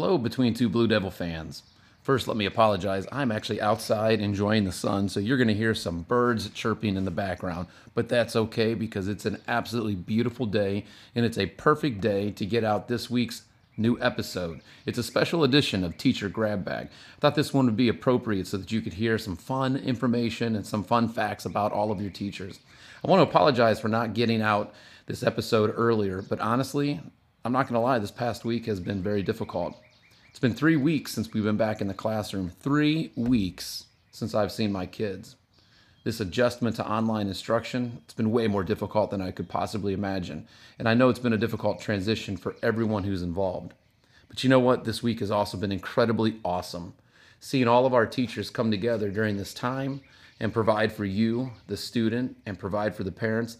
Hello, Between Two Blue Devil fans. First, let me apologize. I'm actually outside enjoying the sun, so you're going to hear some birds chirping in the background. But that's okay because it's an absolutely beautiful day, and it's a perfect day to get out this week's new episode. It's a special edition of Teacher Grab Bag. I thought this one would be appropriate so that you could hear some fun information and some fun facts about all of your teachers. I want to apologize for not getting out this episode earlier, but honestly, I'm not going to lie, this past week has been very difficult. It's been three weeks since we've been back in the classroom. Three weeks since I've seen my kids. This adjustment to online instruction, it's been way more difficult than I could possibly imagine. And I know it's been a difficult transition for everyone who's involved. But you know what? This week has also been incredibly awesome. Seeing all of our teachers come together during this time and provide for you, the student, and provide for the parents,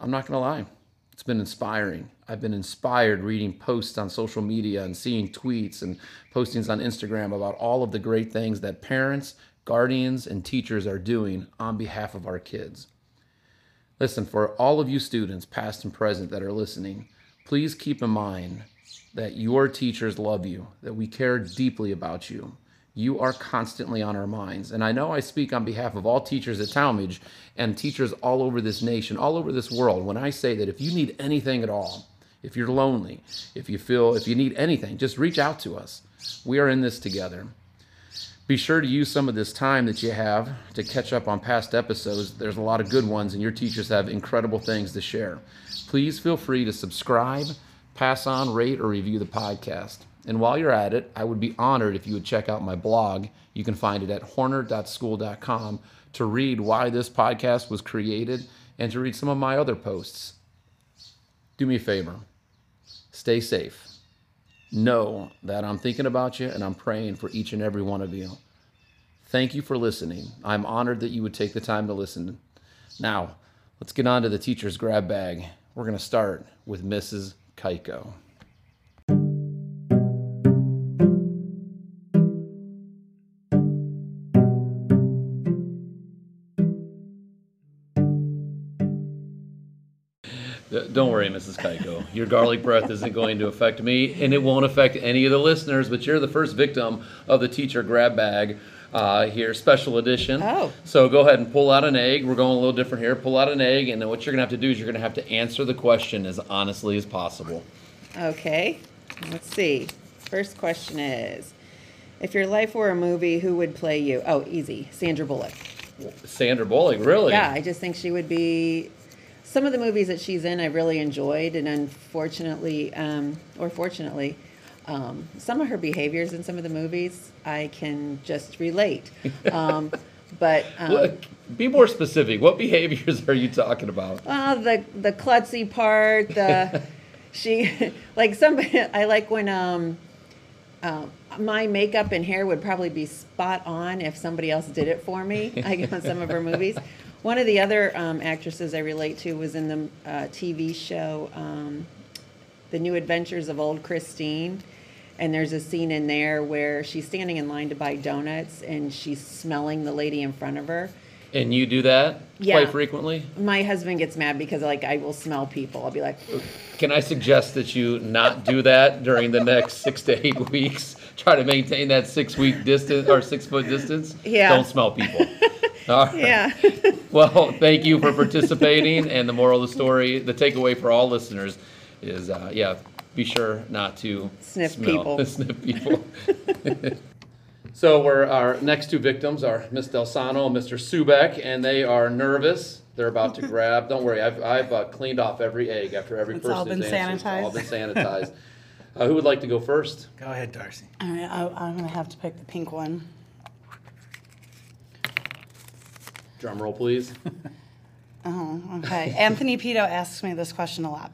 I'm not going to lie. It's been inspiring. I've been inspired reading posts on social media and seeing tweets and postings on Instagram about all of the great things that parents, guardians, and teachers are doing on behalf of our kids. Listen, for all of you students, past and present, that are listening, please keep in mind that your teachers love you, that we care deeply about you you are constantly on our minds. And I know I speak on behalf of all teachers at Tallmadge and teachers all over this nation, all over this world, when I say that if you need anything at all, if you're lonely, if you feel, if you need anything, just reach out to us. We are in this together. Be sure to use some of this time that you have to catch up on past episodes. There's a lot of good ones, and your teachers have incredible things to share. Please feel free to subscribe, pass on, rate, or review the podcast. And while you're at it, I would be honored if you would check out my blog. You can find it at horner.school.com to read why this podcast was created and to read some of my other posts. Do me a favor stay safe. Know that I'm thinking about you and I'm praying for each and every one of you. Thank you for listening. I'm honored that you would take the time to listen. Now, let's get on to the teacher's grab bag. We're going to start with Mrs. Keiko. Mrs. Keiko. Your garlic breath isn't going to affect me, and it won't affect any of the listeners. But you're the first victim of the teacher grab bag uh, here, special edition. Oh. So go ahead and pull out an egg. We're going a little different here. Pull out an egg, and then what you're going to have to do is you're going to have to answer the question as honestly as possible. Okay. Let's see. First question is If your life were a movie, who would play you? Oh, easy. Sandra Bullock. Sandra Bullock, really? Yeah, I just think she would be some of the movies that she's in, I really enjoyed, and unfortunately, um, or fortunately, um, some of her behaviors in some of the movies I can just relate. Um, but um, be more specific. What behaviors are you talking about? Uh, the the klutzy part. The she like somebody. I like when um, uh, my makeup and hair would probably be spot on if somebody else did it for me. I guess on some of her movies. One of the other um, actresses I relate to was in the uh, TV show um, The New Adventures of Old Christine. And there's a scene in there where she's standing in line to buy donuts and she's smelling the lady in front of her. And you do that Yeah. quite frequently? My husband gets mad because like I will smell people. I'll be like, Can I suggest that you not do that during the next six to eight weeks? Try to maintain that six week distance or six foot distance. Yeah. Don't smell people. All right. yeah. Well, thank you for participating. And the moral of the story, the takeaway for all listeners is, uh, yeah, be sure not to Sniff smell- people. sniff people. so we're, our next two victims are Miss Delsano and Mr. Subek, and they are nervous. They're about to grab. Don't worry, I've, I've uh, cleaned off every egg after every It's person all been has answered. It's all been sanitized. Uh, who would like to go first? Go ahead, Darcy. All right, I, I'm gonna have to pick the pink one. Drum roll, please. Oh, okay. Anthony Pito asks me this question a lot.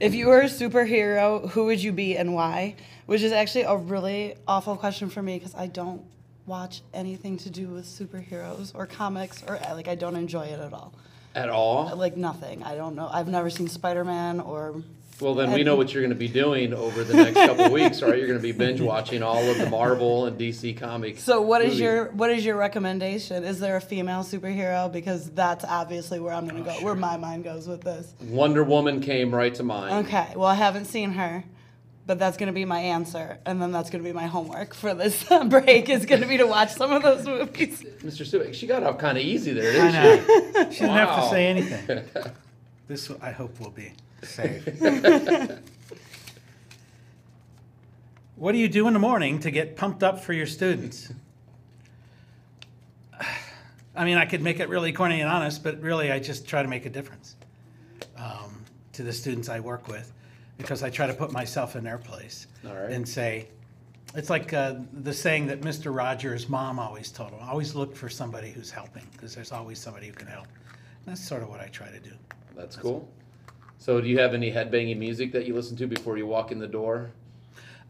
If you were a superhero, who would you be and why? Which is actually a really awful question for me because I don't watch anything to do with superheroes or comics or eh, like I don't enjoy it at all. At all? Like nothing. I don't know. I've never seen Spider Man or. Well, then we know what you're going to be doing over the next couple of weeks, right? You're going to be binge watching all of the Marvel and DC comics. So what is movies. your what is your recommendation? Is there a female superhero? Because that's obviously where I'm gonna go, oh, where my mind goes with this. Wonder Woman came right to mind. Okay, well I haven't seen her, but that's going to be my answer, and then that's going to be my homework for this break. Is going to be to watch some of those movies. Mr. Stewart, she got off kind of easy there, I didn't know. She didn't have to say anything. This, I hope, will be safe. What do you do in the morning to get pumped up for your students? I mean, I could make it really corny and honest, but really, I just try to make a difference um, to the students I work with because I try to put myself in their place All right. and say, it's like uh, the saying that Mr. Rogers' mom always told him always look for somebody who's helping because there's always somebody who can help. And that's sort of what I try to do. That's cool. So, do you have any headbanging music that you listen to before you walk in the door?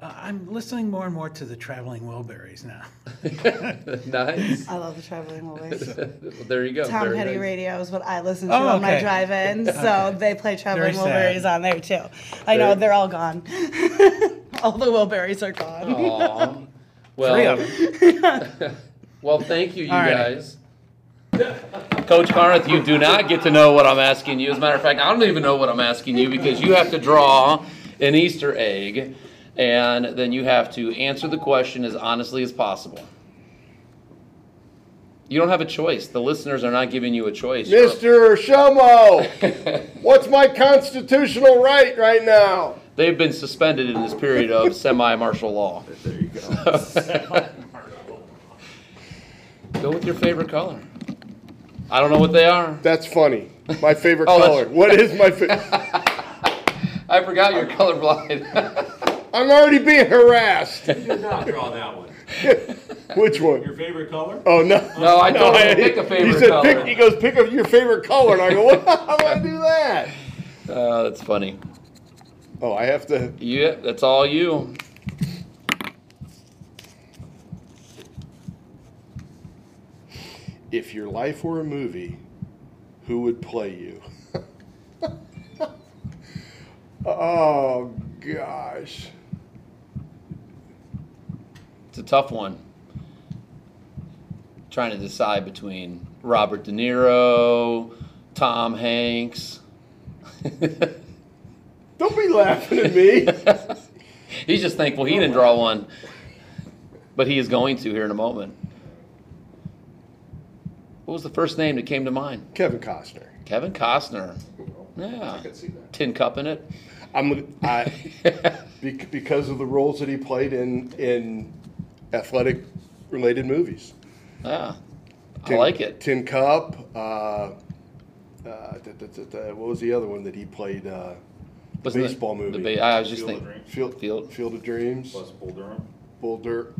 Uh, I'm listening more and more to the Traveling Wilburys now. nice. I love the traveling movies. there you go. Tom Very Petty nice. radio is what I listen to Oh, on my okay. drive-in, so they play traveling Very sad. Wilburys on there too. I know they're all gone. all the Wilburys are gone. Aw. Three Well, of them. well, thank you, you All right. Guys. Coach Carneth, you do not get to know what I'm asking you. As a matter of fact, I don't even know what I'm asking you because you have to draw an Easter egg and then you have to answer the question as honestly as possible. You don't have a choice. The listeners are not giving you a choice. Mr. Shomo, what's my constitutional right right now? They've been suspended in this period of semi martial law. There you go. Go with your favorite color. I don't know what they are. That's funny. My favorite Oh, that's- color. What is my favorite? I forgot you're colorblind. I'm already being harassed. You did not draw that one. Which one? Your favorite color? Oh no. No, I told him to I- pick a He favorite said color. pick. He goes pick up your favorite color, and I go, what? How do I do that? Uh, that's funny. Oh, I have to. Yeah, that's all you. If your life were a movie, who would play you? oh gosh. It's a tough one. Trying to decide between Robert De Niro, Tom Hanks. Don't be laughing at me. He's just thankful he didn't draw one, but he is going to here in a moment. What was the first name that came to mind? Kevin Costner. Kevin Costner. Yeah. Tin cup in it. I'm I bec- because of the roles that he played in in athletic related movies. Yeah. I like it. Tin Cup. Uh, uh, da- da- da- da- what was the other one that he played? Uh, Wasn't it baseball movie. The ba- I was just Field thinking. Dreams. Field, Field- Field of Dreams. Plus Bull Durham. Bull Dirt.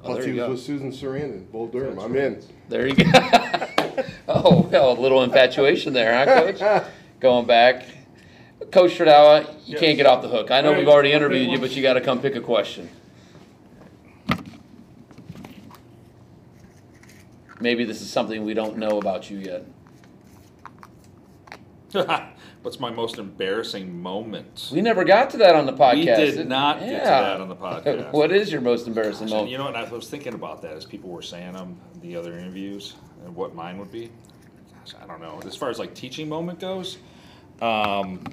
Oh, Plus there he you was go. with Susan Sarandon. Bull Durham. That's I'm right. in. There you go. oh, well, a little infatuation there, huh, Coach? Going back. Coach Stradawa, you Yes. can't get off the hook. I know All we've right, already okay, interviewed you, well- but you got to come pick a question. Maybe this is something we don't know about you yet. What's my most embarrassing moment? We never got to that on the podcast. We did not get to that on the podcast. what is your most embarrassing And moment? you know what? I was thinking about that as people were saying them the other interviews and what mine would be. Gosh, I don't know. As far as like teaching moment goes, um,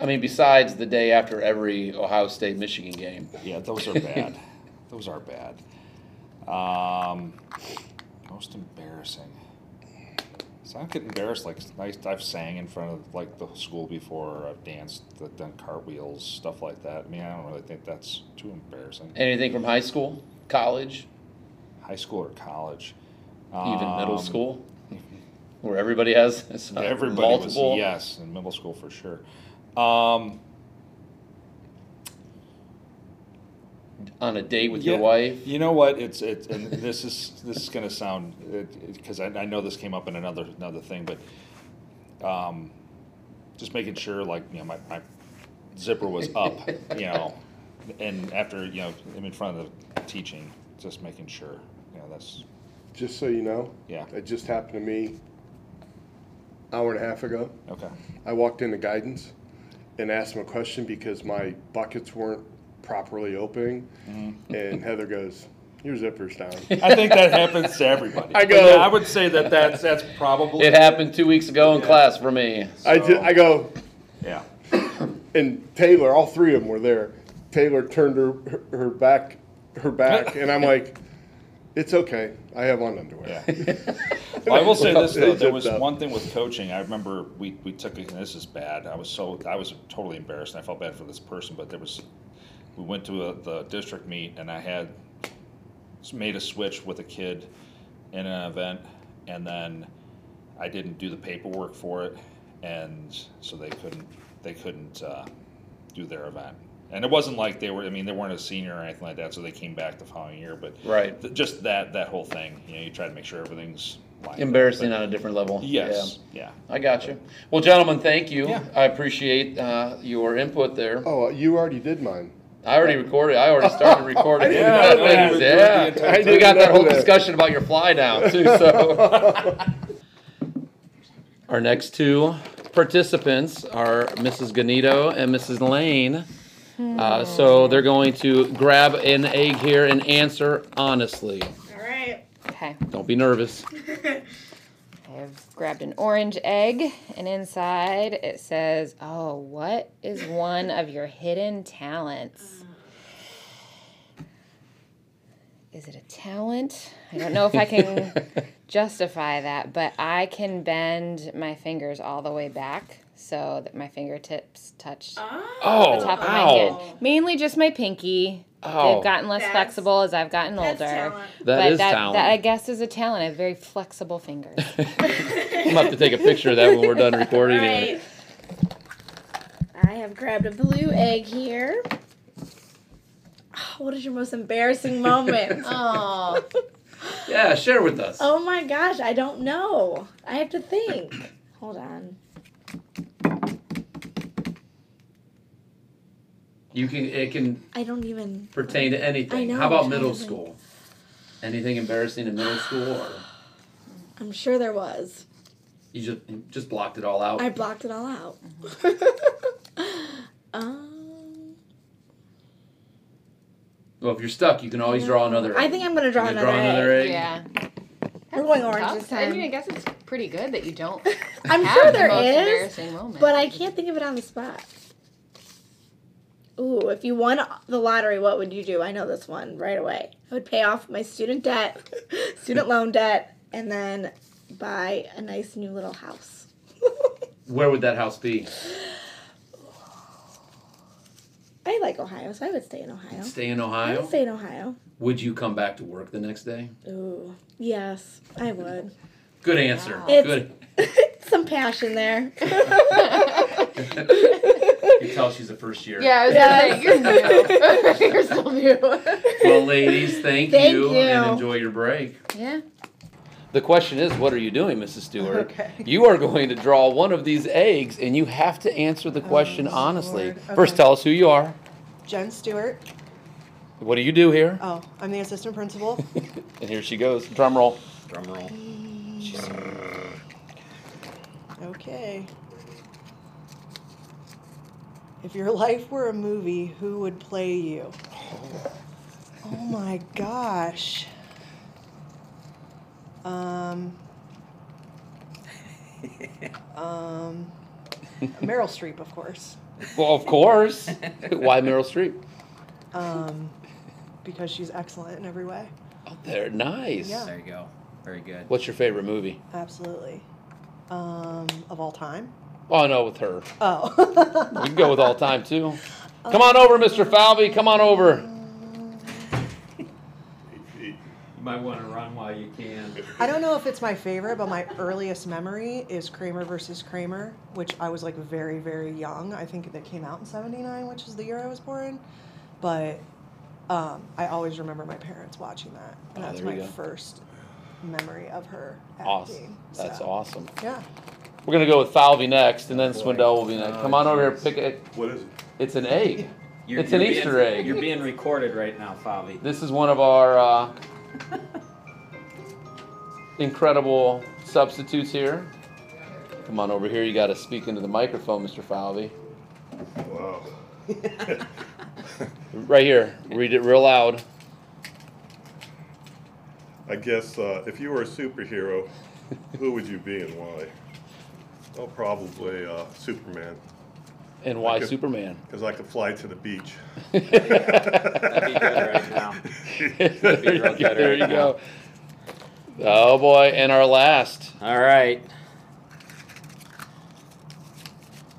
I mean, besides the day after every Ohio State Michigan game. yeah, those are bad. those are bad. Um, most embarrassing. So I get embarrassed. Like I, I've sang in front of like the school before. I've danced, I've done cartwheels, stuff like that. I mean, I don't really think that's too embarrassing. Anything from high school, college, High school or college. even middle Um, school, where everybody has uh, Everybody multiple. was yes in middle school for sure. Um, on a date with your yeah, wife. You know what? It's it's and this is this is gonna sound because I, I know this came up in another another thing, but um, just making sure like you know my, my zipper was up, you know, and after you know I'm in front of the teaching, just making sure. You know that's Just so you know, Yeah. it just happened to me hour and a half ago. okay. I walked into guidance and asked him a question because my buckets weren't properly opening, Mm-hmm. and Heather goes, "Your zipper's down." I think that happens to everybody. I go- yeah, I would say that that's that's probably It happened two weeks ago in Yeah. class for me. I, ju- I go, Yeah. And Taylor, all three of them were there. Taylor turned her, her, her back, her back, and I'm like, it's okay. I have on underwear. Yeah. Well, I will say this though, there was up. one thing with coaching. I remember we, we took it, and this is bad. I was so I was totally embarrassed. and I felt bad for this person, but there was we went to a, the district meet, and I had made a switch with a kid in an event, and then I didn't do the paperwork for it, and so they couldn't they couldn't uh, do their event. And it wasn't like they were. I mean, they weren't a senior or anything like that, so they came back the following year. But Right. th- just that that whole thing, you know, you try to make sure everything's lined up. Embarrassing But- on a different level. Yes, yeah. Yeah. I got you. Well, gentlemen, thank you. Yeah. I appreciate uh, your input there. Oh, you already did mine. I already recorded. I already started recording. didn't yeah, that. things, yeah. I we got that whole that. discussion about your fly down too. So, our next two participants are Mrs. Ganito and Mrs. Lane. Uh, so they're going to grab an egg here and answer honestly. All right. Okay, Don't be nervous. I've grabbed an orange egg, and inside it says, Oh, what is one of your hidden talents? Is it a talent? I don't know if I can justify that, but I can bend my fingers all the way back so that my fingertips touch Oh, the top of my ow. hand. Oh. Mainly just my pinky. Oh. They've gotten less That's- flexible as I've gotten That's older. talent. That but is that, talent. that I guess is a talent. I have very flexible fingers. I'm gonna have to take a picture of that when we're done recording. Right. I have grabbed a blue egg here. Oh, what is your most embarrassing moment? oh, Yeah, share with us. oh my gosh, I don't know. I have to think. Hold on. You can. It can I don't even. pertain to anything. I know, How about middle to think. school? Anything embarrassing in middle school, or I'm sure there was. you just you just blocked it all out? I blocked it all out. um, well, if you're stuck, you can always draw another. I think I'm gonna draw You another, draw another egg. egg. yeah. We're going orange Tough. this I time. mean, I guess it's pretty good that you don't I'm have sure the there most is, embarrassing moment. but I can't think of it on the spot. Ooh, if you won the lottery, what would you do? I know this one right away. I would pay off my student debt, student loan debt, and then buy a nice new little house. Where would that house be? I like Ohio, so I would stay in Ohio. Stay in I Ohio. would stay in Ohio. Would you come back to work the next day? Ooh, yes, I would. Good answer. It's- Good. Some passion there. You tell she's a first year. yeah, I was gonna say you're new. you're still new. Well, ladies, thank, Thank you, you. and enjoy your break. yeah. The question is, what are you doing, Mrs. Stewart? Okay. You are going to draw one of these eggs, and you have to answer the oh, question honestly. Lord. First, tell us who you are. Jen Stewart. What do you do here? Oh, I'm the assistant principal. And here she goes. Drum roll. Drum roll. Okay. If your life were a movie, who would play you? Oh my gosh. Um. um. Meryl Streep, of course. Well, of course. Why Meryl Streep? Um, because she's excellent in every way. Oh, there. Nice. Yeah. There you go. Very good. What's your favorite movie? Absolutely. Um, of all time. Oh, no, with her. Oh. We can go with all time, too. Come on over, Mr. Falvey. Come on over. You might want to run while you can. I don't know if it's my favorite, but my earliest memory is Kramer versus Kramer, which I was like very, very young. I think that came out in 79, which is the year I was born. But um, I always remember my parents watching that. And Oh, that's my go. first memory of her acting. Awesome. That's so, awesome. Yeah. We're going to go with Falvey next, and then Swindell will be next. Come on over here. Pick it. What is it? It's an egg. You're, It's an you're Easter being, egg. You're being recorded right now, Falvey. This is one of our uh, incredible substitutes here. Come on over here. You got to speak into the microphone, Mr. Falvey. Wow. Right here. Read it real loud. I guess uh, if you were a superhero, who would you be and why? Oh, probably uh, Superman. And why could- Superman? Because I could fly to the beach. That'd be good right now. there you, good go, there right you go. Oh boy, and our last. All right.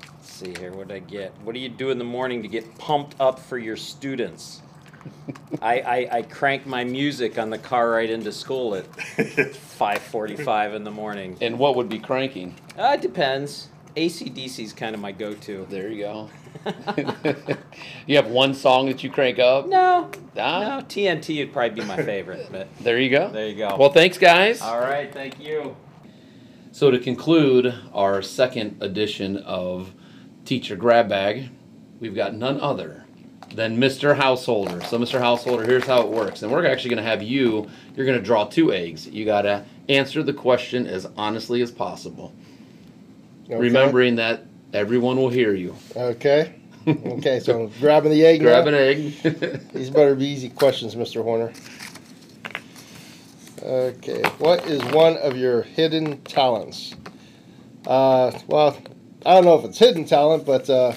Let's see here. What did I get? What do you do in the morning to get pumped up for your students? I, I, I crank my music on the car right into school at 5:45 in the morning. And what would be cranking? Uh, it depends. ACDC is kind of my go-to. There you go. you have one song that you crank up? No, Ah, no, TNT would probably be my favorite, but There you go. there you go. Well, thanks, guys. All right, thank you. So to conclude our second edition of Teacher Grab Bag, we've got none other than Mr. Householder. So Mr. Householder, here's how it works. And we're actually going to have you, you're going to draw two eggs. You got to answer the question as honestly as possible. Okay. Remembering that everyone will hear you. Okay. Okay, so I'm grabbing the egg Grab now. an egg. These better be easy questions, Mr. Horner. Okay, what is one of your hidden talents? Uh, well, I don't know if it's hidden talent, but uh,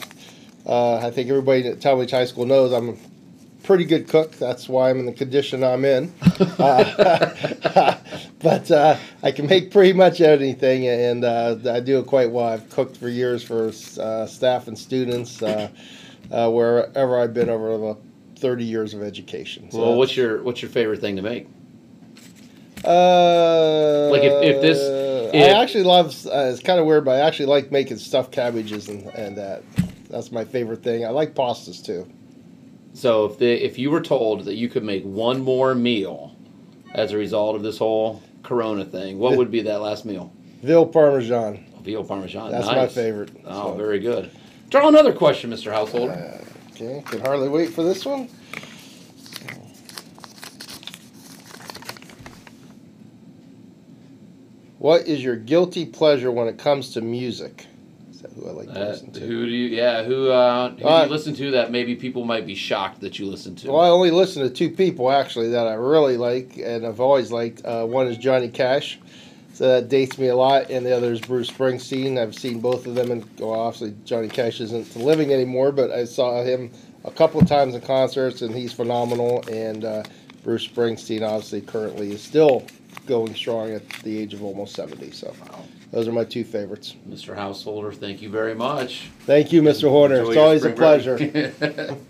uh, I think everybody at Tallmadge High School knows I'm a pretty good cook. That's why I'm in the condition I'm in. Uh, but uh, I can make pretty much anything, and uh, I do it quite well. I've cooked for years for uh, staff and students uh, uh, wherever I've been over the 30 years of education. So well, what's your what's your favorite thing to make? Uh, Like if- if this- if- I actually love. Uh, it's kind of weird, but I actually like making stuffed cabbages and and that. That's my favorite thing. I like pastas too. So if the if you were told that you could make one more meal as a result of this whole Corona thing, what would be that last meal? Veal Parmesan. Oh, veal Parmesan. That's my favorite. Oh, So, very good. Draw another question, Mr. Householder. Uh, okay, can hardly wait for this one. What is your guilty pleasure when it comes to music? Is that who I like to Uh, listen to? who do you? Yeah, who? Uh, who do Uh, you listen to that maybe people might be shocked that you listen to? Well, I only listen to two people actually that I really like, and I've always liked. Uh, one is Johnny Cash, so that dates me a lot, and the other is Bruce Springsteen. I've seen both of them, and well, obviously Johnny Cash isn't living anymore, but I saw him a couple of times in concerts, and he's phenomenal. And uh, Bruce Springsteen, obviously, currently is still going strong at the age of almost seventy. So, those are my two favorites. Mr. Householder, thank you very much. Thank you, Mr. Horner. Enjoy it's always a pleasure.